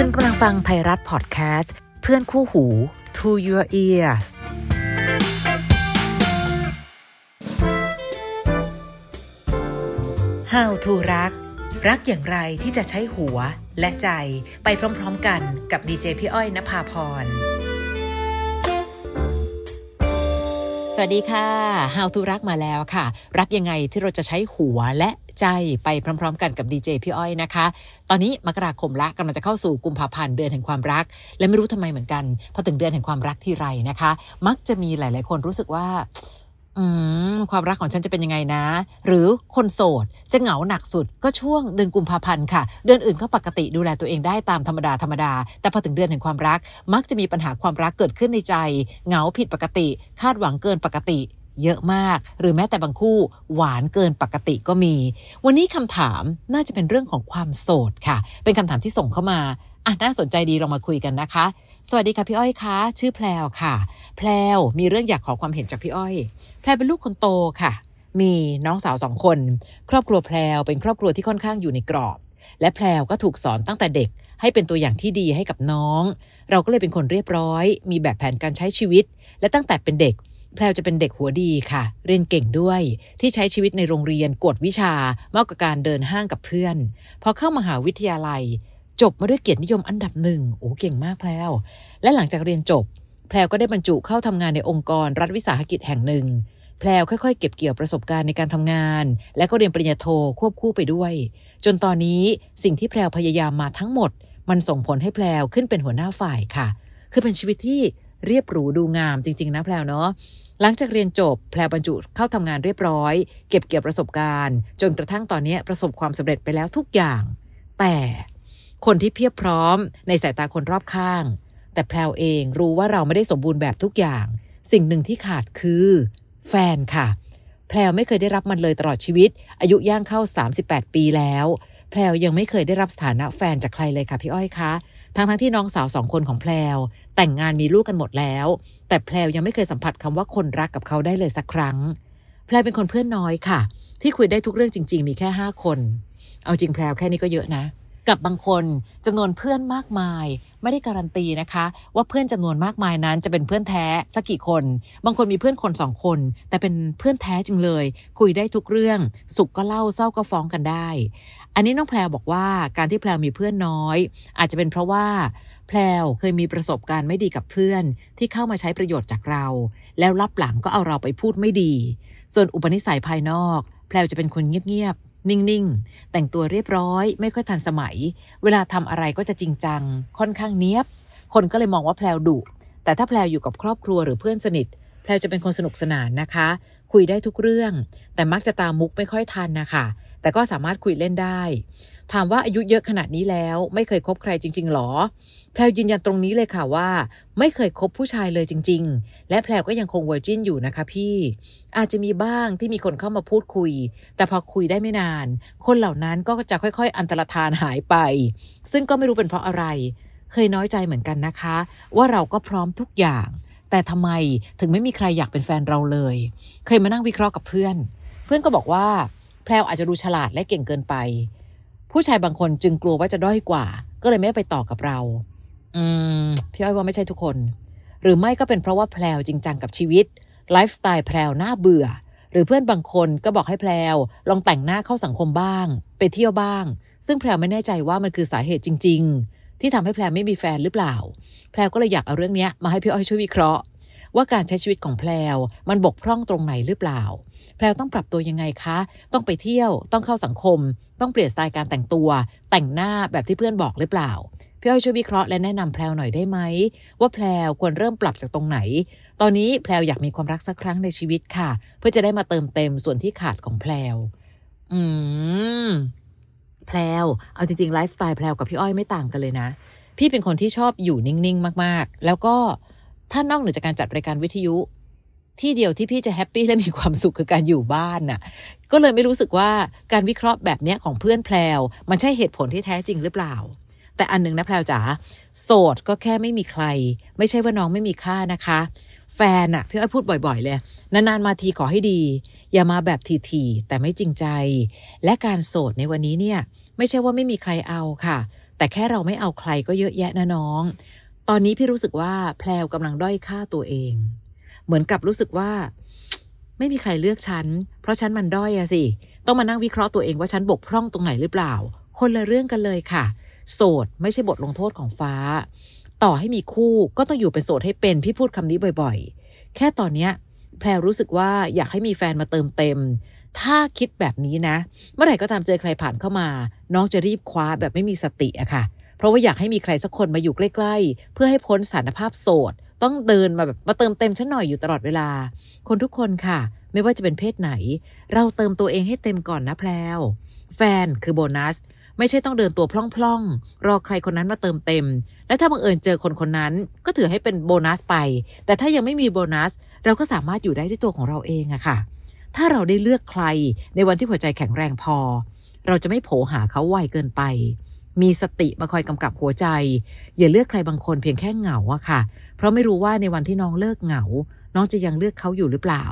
คุณกำลังฟังไทยรัฐพอดแคสต์เพื่อนคู่หู To Your Ears How to รัก รักอย่างไรที่จะใช้หัวและใจไปพร้อมๆกันกับดีเจพี่อ้อยนภาพร สวัสดีค่ะ How to รักมาแล้วค่ะ รักยังไงที่เราจะใช้หัวและ ใจไปพร้อม ๆ กันกับดีเจพี่อ้อยนะคะ ตอนนี้มกราคมละกำลังจะเข้าสู่กุมภาพันธ์เดือนแห่งความรัก และไม่รู้ทำไมเหมือนกันพอถึงเดือนแห่งความรักที่ไรนะคะ มักจะมีหลาย ๆ คนรู้สึกว่าอืมความรักของฉันจะเป็นยังไงนะ หรือคนโสดจะเหงาหนักสุดก็ช่วงเดือนกุมภาพันธ์ค่ะ เดือนอื่นก็ปกติดูแลตัวเองได้ตามธรรมดาธรรมดา แต่พอถึงเดือนแห่งความรัก มักจะมีปัญหาความรักเกิดขึ้นในใจ เหงาผิดปกติ คาดหวังเกินปกติ เยอะมาก หรือแม้แต่บางคู่หวานเกินปกติก็มี วันนี้คำถามน่าจะเป็นเรื่องของความโสดค่ะ เป็นคำถามที่ส่งเข้ามาอะน่าสนใจดีเรามาคุยกันนะคะ สวัสดีค่ะพี่อ้อยคะชื่อแพลวค่ะ แพลวมีเรื่องอยากขอความเห็นจากพี่อ้อย แพลวเป็นลูกคนโตค่ะ มีน้องสาวสองคน ครอบครัวแพลวเป็นครอบครัวที่ค่อนข้างอยู่ในกรอบ และแพลวก็ถูกสอนตั้งแต่เด็ก ให้เป็นตัวอย่างที่ดีให้กับน้อง เราก็เลยเป็นคนเรียบร้อย มีแบบแผนการใช้ชีวิต และตั้งแต่เป็นเด็ก แพลวจะเป็นเด็กหัวดีค่ะ เรียนเก่งด้วยที่ใช้ชีวิตในโรงเรียนกวดวิชามากกว่าการเดินห้างกับเพื่อน พอเข้ามหาวิทยาลัย จบมาด้วยเกียรตินิยมอันดับหนึ่งโอ้เก่งมากแพลวและหลังจากเรียนจบ แพลวก็ได้บรรจุเข้าทำงานในองค์กรรัฐวิสาหกิจแห่งหนึ่งแพลวค่อยๆ เก็บเกี่ยวประสบการณ์ในการทำงาน และก็เรียนปริญญาโทควบคู่ไปด้วย จนตอนนี้สิ่งที่แพลวพยายามมาทั้งหมด มันส่งผลให้แพลวขึ้นเป็นหัวหน้าฝ่ายค่ะ คือเป็นชีวิตที่เรียบหรูดูงามจริง ๆ นะแพลวเนาะ หลังจากเรียนจบแพลบรรจุเข้าทำงานเรียบร้อย เก็บเกี่ยวประสบการณ์ จนกระทั่งตอนนี้ประสบความสำเร็จไปแล้วทุกอย่าง แต่คนที่เพียบพร้อมในสายตาคนรอบข้าง แต่แพลวเองรู้ว่าเราไม่ได้สมบูรณ์แบบทุกอย่าง สิ่งหนึ่งที่ขาดคือ แฟนค่ะ แพลวไม่เคยได้รับมันเลยตลอดชีวิต อายุย่างเข้า 38 ปีแล้ว แพลวยังไม่เคยได้รับสถานะแฟนจากใครเลยค่ะพี่อ้อยคะ ทั้งทั้งที่น้องสาวสองคนของแพลวแต่งงานมีลูกกันหมดแล้ว แต่แพลวยังไม่เคยสัมผัสคำว่าคนรักกับเขาได้เลยสักครั้ง แพลวเป็นคนเพื่อนน้อยค่ะ ที่คุยได้ทุกเรื่องจริง ๆ มีแค่ห้าคน เอาจริงแพลวแค่นี้ก็เยอะนะ กับบางคนจำนวนเพื่อนมากมาย ไม่ได้การันตีนะคะ ว่าเพื่อนจำนวนมากมายนั้นจะเป็นเพื่อนแท้สักกี่คน บางคนมีเพื่อนคนสองคน แต่เป็นเพื่อนแท้จริงเลย คุยได้ทุกเรื่อง สุขก็เล่าเศร้าก็ฟ้องกันได้ อันนี้น้องแพลวบอกว่าการที่แพลวมีเพื่อนน้อย อาจจะเป็นเพราะว่าแพลวเคยมีประสบการณ์ไม่ดีกับเพื่อนที่เข้ามาใช้ประโยชน์จากเรา แล้วรับหลังก็เอาเราไปพูดไม่ดี ส่วนอุปนิสัยภายนอก แพลวจะเป็นคนเงียบๆนิ่งๆ แต่งตัวเรียบร้อย ไม่ค่อยทันสมัย เวลาทำอะไรก็จะจริงจัง ค่อนข้างเนี้ยบ คนก็เลยมองว่าแพลวดุ แต่ถ้าแพลวอยู่กับครอบครัวหรือเพื่อนสนิท แพลวจะเป็นคนสนุกสนานนะคะ คุยได้ทุกเรื่อง แต่มักจะตามมุกไม่ค่อยทันนะคะ แต่ก็สามารถคุยเล่นได้ ถามว่าอายุเยอะขนาดนี้แล้ว ไม่เคยคบใครจริง ๆหรอ แพลวยืนยันตรงนี้เลยค่ะว่า ไม่เคยคบผู้ชายเลยจริง ๆ และแพลวก็ยังคง virgin อยู่นะคะพี่ อาจจะมีบ้างที่มีคนเข้ามาพูดคุย แต่พอคุยได้ไม่นาน คนเหล่านั้นก็จะค่อยๆ อันตรธานหายไป ซึ่งก็ไม่รู้เป็นเพราะอะไร เคยน้อยใจเหมือนกันนะคะ ว่าเราก็พร้อมทุกอย่างแต่ทำไมถึงไม่มีใครอยากเป็นแฟนเราเลย เคยมานั่งวิเคราะห์กับเพื่อน เพื่อนก็บอกว่า แพลวอาจจะดูฉลาดและเก่งเกินไป ผู้ชายบางคนจึงกลัวว่าจะด้อยกว่า ก็เลยไม่ไปต่อกับเรา อืมพี่อ้อยว่าไม่ใช่ทุกคน หรือไม่ก็เป็นเพราะว่าแพลวจริงจังกับชีวิตไลฟ์สไตล์แพลวน่าเบื่อ หรือเพื่อนบางคนก็บอกให้แพลวลองแต่งหน้าเข้าสังคมบ้าง ไปเที่ยวบ้าง ซึ่งแพลวไม่แน่ใจว่ามันคือสาเหตุจริง ๆ ที่ทำให้แพลวไม่มีแฟนหรือเปล่า แพลวก็เลยอยากเอาเรื่องนี้มาให้พี่อ้อยช่วยวิเคราะห์ ว่าการใช้ชีวิตของแพลวมันบกพร่องตรงไหนหรือเปล่า แพลวต้องปรับตัวยังไงคะ ต้องไปเที่ยวต้องเข้าสังคม ต้องเปลี่ยนสไตล์การแต่งตัว แต่งหน้าแบบที่เพื่อนบอกหรือเปล่าพี่อ้อยช่วยวิเคราะห์และแนะนำแพลวหน่อยได้ไหมว่าแพลวควรเริ่มปรับจากตรงไหน ตอนนี้แพลวอยากมีความรักสักครั้งในชีวิตค่ะ เพื่อจะได้มาเติมเต็มส่วนที่ขาดของแพลวอืมแพลวเอาจริงๆไลฟ์สไตล์แพลวกับพี่อ้อยไม่ต่างกันเลยนะ พี่เป็นคนที่ชอบอยู่นิ่งๆ มากๆ แล้วก็ ถ้านอกเหนือจากการจัดรายการวิทยุ ที่เดียวที่พี่จะ happy และมีความสุขคือการอยู่บ้านน่ะ ก็เลยไม่รู้สึกว่าการวิเคราะห์แบบนี้ของเพื่อนแพลวมันใช่เหตุผลที่แท้จริงหรือเปล่า แต่อันหนึ่งนะแพลวจ๋าโสดก็แค่ไม่มีใคร ไม่ใช่ว่าน้องไม่มีค่านะคะ แฟนอะพี่อ้อยพูดบ่อยๆ เลย นานๆมาทีขอให้ดี อย่ามาแบบทีๆแต่ไม่จริงใจ และการโสดในวันนี้เนี่ย ไม่ใช่ว่าไม่มีใครเอาค่ะแต่แค่เราไม่เอาใครก็เยอะแยะนะน้อง ตอนนี้พี่รู้สึกว่าแพลวกำลังด้อยค่าตัวเองเหมือนกับรู้สึกว่า ไม่มีใครเลือกฉัน เพราะฉันมันด้อยอะสิ ต้องมานั่งวิเคราะห์ตัวเองว่าฉันบกพร่องตรงไหนหรือเปล่า คนละเรื่องกันเลยค่ะ โสดไม่ใช่บทลงโทษของฟ้า ต่อให้มีคู่ก็ต้องอยู่เป็นโสดให้เป็น พี่พูดคำนี้บ่อยๆ แค่ตอนเนี้ยแพลรู้สึกว่าอยากให้มีแฟนมาเติมเต็ม ถ้าคิดแบบนี้นะ เมื่อไหร่ก็ตามเจอใครผ่านเข้ามา น้องจะรีบคว้าแบบไม่มีสติอะค่ะ เพราะว่าอยากให้มีใครสักคนมาอยู่ใกล้ๆ เพื่อให้พ้นสารภาพโสด ต้องเดินมาแบบมาเติมเต็มฉันหน่อยอยู่ตลอดเวลา คนทุกคนค่ะ ไม่ว่าจะเป็นเพศไหน เราเติมตัวเองให้เต็มก่อนนะแพลวแฟนคือโบนัส ไม่ใช่ต้องเดินตัวพล่องๆ รอใครคนนั้นมาเติมเต็ม และถ้าบังเอิญเจอคนคนนั้น ก็ถือให้เป็นโบนัสไป แต่ถ้ายังไม่มีโบนัส เราก็สามารถอยู่ได้ด้วยตัวของเราเองอะค่ะ ถ้าเราได้เลือกใครในวันที่หัวใจแข็งแรงพอ เราจะไม่โผหาเขาไวเกินไป มีสติมาคอยกำกับหัวใจ อย่าเลือกใครบางคนเพียงแค่เหงาอะค่ะ เพราะไม่รู้ว่าในวันที่น้องเลิกเหงา น้องจะยังเลือกเขาอยู่หรือเปล่า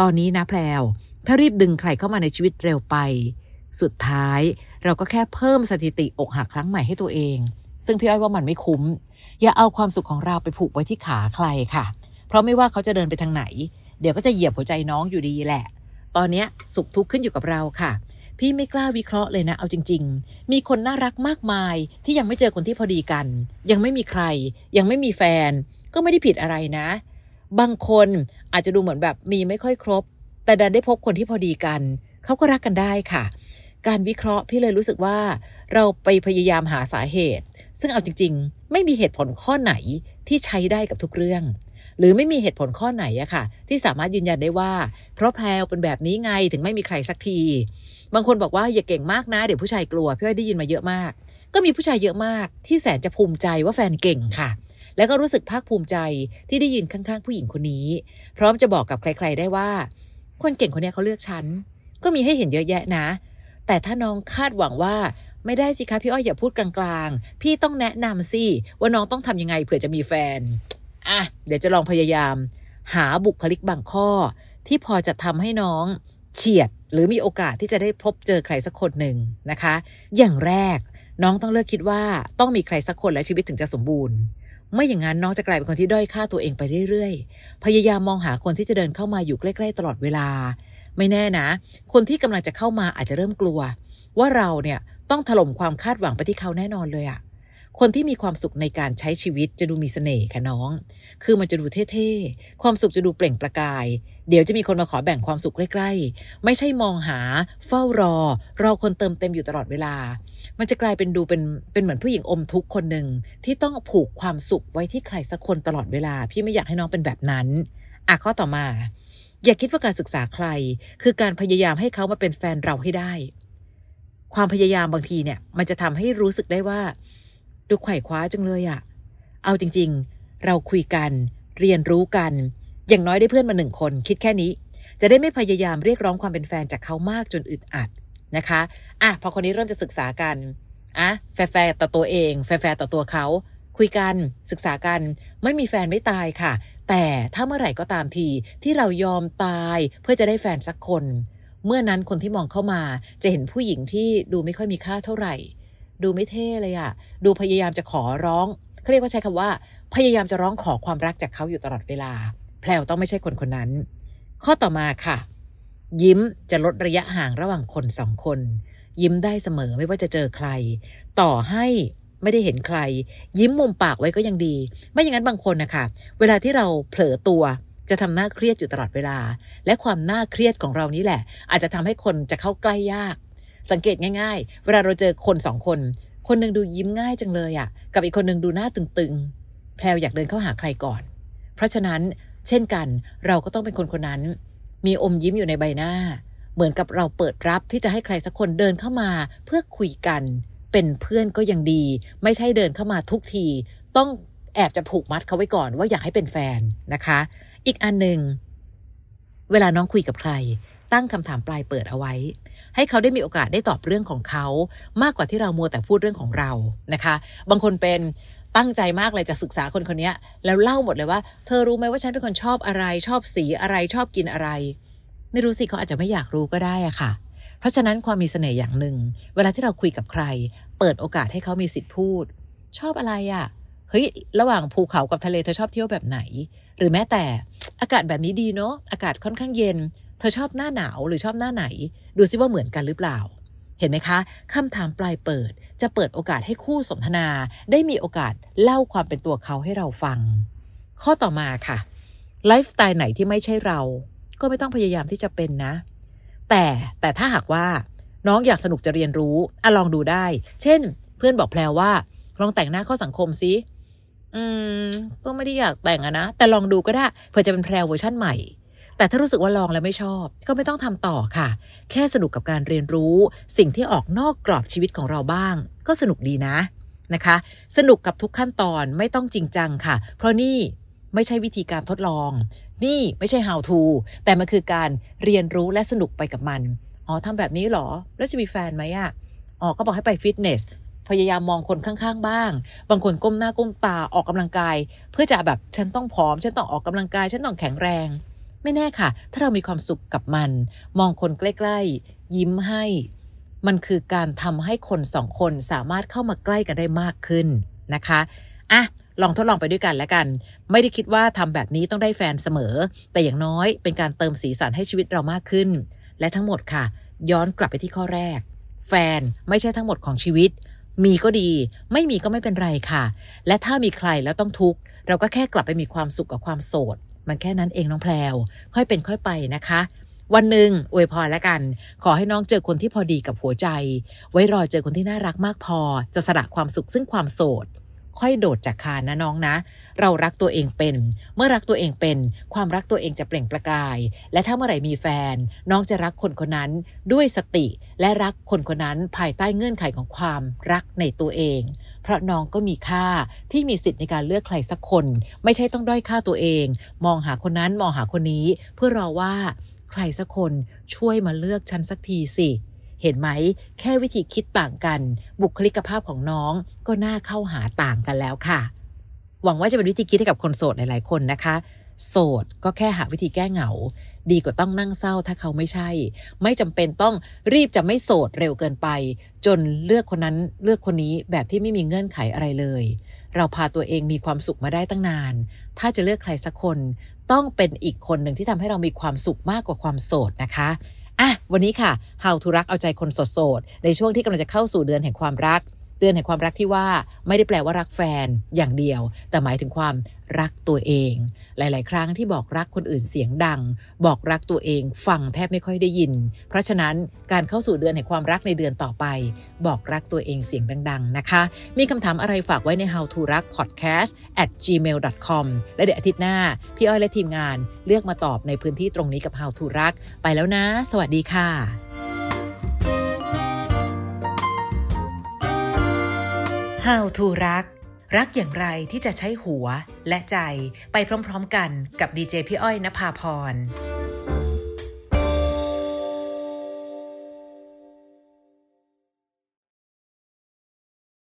ตอนนี้นะแพลวถ้ารีบดึงใครเข้ามาในชีวิตเร็วไป สุดท้ายเราก็แค่เพิ่มสถิติอกหักครั้งใหม่ให้ตัวเอง ซึ่งพี่อ้อยว่ามันไม่คุ้ม อย่าเอาความสุขของเราไปผูกไว้ที่ขาใครค่ะ เพราะไม่ว่าเขาจะเดินไปทางไหน เดี๋ยวก็จะเหยียบหัวใจน้องอยู่ดีแหละ ตอนนี้สุขทุกข์ขึ้นอยู่กับเราค่ะ พี่ไม่กล้าวิเคราะห์เลยนะเอาจริงๆ มีคนน่ารักมากมายที่ยังไม่เจอคนที่พอดีกัน ยังไม่มีใคร ยังไม่มีแฟน ก็ไม่ได้ผิดอะไรนะ บางคนอาจจะดูเหมือนแบบมีไม่ค่อยครบ แต่ดันได้พบคนที่พอดีกันเขาก็รักกันได้ค่ะ การวิเคราะห์พี่เลยรู้สึกว่า เราไปพยายามหาสาเหตุ ซึ่งเอาจริง ๆ ไม่มีเหตุผลข้อไหนที่ใช้ได้กับทุกเรื่อง หรือไม่มีเหตุผลข้อไหนอะค่ะ ที่สามารถยืนยันได้ว่า เพราะแพลวเป็นแบบนี้ไงถึงไม่มีใครสักที บางคนบอกว่าอย่าเก่งมากนะเดี๋ยวผู้ชายกลัวพี่อ้อยได้ยินมาเยอะมาก ก็มีผู้ชายเยอะมากที่แสนจะภูมิใจว่าแฟนเก่งค่ะ แล้วก็รู้สึกภาคภูมิใจที่ได้ยินข้างๆ ผู้หญิงคนนี้ พร้อมจะบอกกับใคร ๆได้ว่า คนเก่งคนนี้เขาเลือกฉันก็มีให้เห็นเยอะแยะนะ แต่ถ้าน้องคาดหวังว่าไม่ได้สิคะพี่อ้อยอย่าพูดกลางๆ พี่ต้องแนะนำสิว่าน้องต้องทำยังไงเผื่อจะมีแฟน อะเดี๋ยวจะลองพยายาม หาบุคลิกบางข้อ ที่พอจะทำให้น้องเฉียดหรือมีโอกาสที่จะได้พบเจอใครสักคนหนึ่งนะคะ อย่างแรกน้องต้องเลิกคิดว่าต้องมีใครสักคนและชีวิตถึงจะสมบูรณ์ ไม่อย่างนั้นน้องจะกลายเป็นคนที่ด้อยค่าตัวเองไปเรื่อยๆ พยายามมองหาคนที่จะเดินเข้ามาอยู่ใกล้ ๆ ตลอดเวลา ไม่แน่นะ คนที่กำลังจะเข้ามาอาจจะเริ่มกลัว ว่าเราเนี่ยต้องถล่มความคาดหวังไปที่เขาแน่นอนเลยอะ คนที่มีความสุขในการใช้ชีวิตจะดูมีเสน่ห์ค่ะน้อง คือมันจะดูเท่ๆ ความสุขจะดูเปล่งประกาย เดี๋ยวจะมีคนมาขอแบ่งความสุขใกล้ๆ ไม่ใช่มองหา เฝ้ารอ รอคนเติมเต็มอยู่ตลอดเวลา มันจะกลายเป็นดูเป็นเป็นเหมือนผู้หญิงอมทุกข์คนหนึ่งที่ต้องผูกความสุขไว้ที่ใครสักคนตลอดเวลา พี่ไม่อยากให้น้องเป็นแบบนั้นอะข้อต่อมา อย่าคิดว่าการศึกษาใคร คือการพยายามให้เขามาเป็นแฟนเราให้ได้ ความพยายามบางทีเนี่ย มันจะทำให้รู้สึกได้ว่า ดูไขว่คว้าจังเลยอะเอาจริง ๆ เราคุยกันเรียนรู้กัน อย่างน้อยได้เพื่อนมาหนึ่งคนคิดแค่นี้ จะได้ไม่พยายามเรียกร้องความเป็นแฟนจากเขามากจนอึดอัดนะคะอะพอคนนี้เริ่มจะศึกษากันอะแฟร์ๆต่อตัวเอง แฟร์ๆต่อตัวเขาคุยกันศึกษากันไม่มีแฟนไม่ตายค่ะ แต่ถ้าเมื่อไหร่ก็ตามทีที่เรายอมตายเพื่อจะได้แฟนสักคน เมื่อนั้นคนที่มองเข้ามาจะเห็นผู้หญิงที่ดูไม่ค่อยมีค่าเท่าไหร่ ดูไม่เท่เลยอะดูพยายามจะขอร้องเขาเรียกว่าใช้คำว่า พยายามจะร้องขอความรักจากเขาอยู่ตลอดเวลา แพลวต้องไม่ใช่คนคนนั้น ข้อต่อมาค่ะ ยิ้มจะลดระยะห่างระหว่างคนสองคน ยิ้มได้เสมอไม่ว่าจะเจอใคร ต่อให้ไม่ได้เห็นใคร ยิ้มมุมปากไว้ก็ยังดี ไม่อย่างนั้นบางคนนะคะเวลาที่เราเผลอตัวจะทำหน้าเครียดอยู่ตลอดเวลา และความน่าเครียดของเรานี้แหละ อาจจะทำให้คนจะเข้าใกล้ยาก สังเกตง่าย ๆ เวลาเราเจอคนสองคน คนหนึ่งดูยิ้มง่ายจังเลยอะ่ะ กับอีกคนหนึ่งดูหน้าตึงๆ แพลวอยากเดินเข้าหาใครก่อน เพราะฉะนั้นเช่นกันเราก็ต้องเป็นคนคนนั้น มีอมยิ้มอยู่ในใบหน้า เหมือนกับเราเปิดรับที่จะให้ใครสักคนเดินเข้ามาเพื่อคุยกัน เป็นเพื่อนก็ยังดี ไม่ใช่เดินเข้ามาทุกที ต้องแอบจะผูกมัดเขาไว้ก่อนว่าอยากให้เป็นแฟนนะคะ อีกอันหนึ่งเวลาน้องคุยกับใคร ตั้งคำถามปลายเปิดเอาไว้ ให้เขาได้มีโอกาสได้ตอบเรื่องของเขามากกว่าที่เรามัวแต่พูดเรื่องของเรานะคะ บางคนเป็นตั้งใจมากเลยจะศึกษาคนคนนี้แล้วเล่าหมดเลยว่า เธอรู้ไหมว่าฉันเป็นคนชอบอะไร ชอบสีอะไรชอบกินอะไร ไม่รู้สิเขาอาจจะไม่อยากรู้ก็ได้อะค่ะ เพราะฉะนั้นความมีเสน่ห์อย่างหนึ่ง เวลาที่เราคุยกับใคร เปิดโอกาสให้เขามีสิทธิ์พูด ชอบอะไรอะ่ะเฮ้ยระหว่างภูเขากับทะเลเธอชอบเที่ยวแบบไหน หรือแม้แต่อากาศแบบนี้ดีเนาะอากาศค่อนข้างเย็น เธอชอบหน้าหนาวหรือชอบหน้าไหน ดูซิว่าเหมือนกันหรือเปล่า เห็นไหมคะคำถามปลายเปิดจะเปิดโอกาสให้คู่สนทนา ได้มีโอกาสเล่าความเป็นตัวเขาให้เราฟัง ข้อต่อมาค่ะไลฟ์สไตล์ไหนที่ไม่ใช่เรา ก็ไม่ต้องพยายามที่จะเป็นนะ แต่แต่ถ้าหากว่าน้องอยากสนุกจะเรียนรู้อะลองดูได้ เช่น เพื่อนบอกแพลว่า ลองแต่งหน้าเข้าสังคมซิอืม ก็ไม่ได้อยากแต่งอะนะ แต่ลองดูก็ได้ เผื่อจะเป็นแพลเวอร์ชั่นใหม่ แต่ถ้ารู้สึกว่าลองแล้วไม่ชอบ ก็ไม่ต้องทำต่อค่ะ แค่สนุกกับการเรียนรู้ สิ่งที่ออกนอกกรอบชีวิตของเราบ้าง ก็สนุกดีนะนะคะ สนุกกับทุกขั้นตอนไม่ต้องจริงจังค่ะ เพราะนี่ไม่ใช่วิธีการทดลอง นี่ไม่ใช่ how to แต่มันคือการเรียนรู้และสนุกไปกับมันอ๋อทำแบบนี้หรอ แล้วจะมีแฟนไหมอะอ๋อก็บอกให้ไปฟิตเนสพยายามมองคนข้างๆ บ้าง บางคนก้มหน้าก้มตาออกกำลังกาย เพื่อจะแบบฉันต้องผอม ฉันต้องออกกำลังกาย ฉันต้องแข็งแรง ไม่แน่ค่ะ ถ้าเรามีความสุขกับมัน มองคนใกล้ๆ ยิ้มให้ มันคือการทำให้คนสองคนสามารถเข้ามาใกล้กันได้มากขึ้นนะคะอะลองทดลองไปด้วยกันแล้วกัน ไม่ได้คิดว่าทำแบบนี้ต้องได้แฟนเสมอ แต่อย่างน้อยเป็นการเติมสีสันให้ชีวิตเรามากขึ้น และทั้งหมดค่ะ ย้อนกลับไปที่ข้อแรก แฟนไม่ใช่ทั้งหมดของชีวิต มีก็ดี ไม่มีก็ไม่เป็นไรค่ะ และถ้ามีใครแล้วต้องทุกข์เราก็แค่กลับไปมีความสุขกับความโสด มันแค่นั้นเองน้องแพลวค่อยเป็นค่อยไปนะคะ วันหนึ่งอวยพรแล้วกัน ขอให้น้องเจอคนที่พอดีกับหัวใจ ไว้รอเจอคนที่น่ารักมากพอ จะสละความสุขซึ่งความโสด ค่อยโดดจากคานนะน้องนะ เรารักตัวเองเป็น เมื่อรักตัวเองเป็น ความรักตัวเองจะเปล่งประกาย และถ้าเมื่อไหร่มีแฟน น้องจะรักคนคนนั้นด้วยสติ และรักคนคนนั้นภายใต้เงื่อนไขของความรักในตัวเอง เพราะน้องก็มีค่าที่มีสิทธิ์ในการเลือกใครสักคน ไม่ใช่ต้องด้อยค่าตัวเอง มองหาคนนั้นมองหาคนนี้ เพื่อรอว่าใครสักคนช่วยมาเลือกฉันสักทีสิ เห็นไหม แค่วิธีคิดต่างกัน บุคลิกภาพของน้องก็น่าเข้าหาต่างกันแล้วค่ะ หวังว่าจะเป็นวิธีคิดให้กับคนโสดหลายๆคนนะคะ โสดก็แค่หาวิธีแก้เหงา ดีกว่าต้องนั่งเศร้าถ้าเขาไม่ใช่ ไม่จำเป็นต้องรีบจะไม่โสดเร็วเกินไป จนเลือกคนนั้นเลือกคนนี้แบบที่ไม่มีเงื่อนไขอะไรเลย เราพาตัวเองมีความสุขมาได้ตั้งนาน ถ้าจะเลือกใครสักคน ต้องเป็นอีกคนหนึ่งที่ทำให้เรามีความสุขมากกว่าความโสดนะคะอะวันนี้ค่ะ How to รักเอาใจคนโสดๆในช่วงที่กำลังจะเข้าสู่เดือนแห่งความรัก เดือนแห่งความรักที่ว่าไม่ได้แปลว่ารักแฟนอย่างเดียว แต่หมายถึงความรักตัวเอง หลาย ๆ ครั้งที่บอกรักคนอื่นเสียงดัง บอกรักตัวเองฟังแทบไม่ค่อยได้ยิน เพราะฉะนั้นการเข้าสู่เดือนแห่งความรักในเดือนต่อไป บอกรักตัวเองเสียงดัง ๆ นะคะ มีคำถามอะไรฝากไว้ใน how to รัก podcast at gmail com และเดี๋ยวอาทิตย์หน้า พี่อ้อยและทีมงานเลือกมาตอบในพื้นที่ตรงนี้กับ how to รัก ไปแล้วนะ สวัสดีค่ะ How to รัก รักอย่างไรที่จะใช้หัวและใจไปพร้อมๆกันกับดีเจพี่อ้อยนภาพร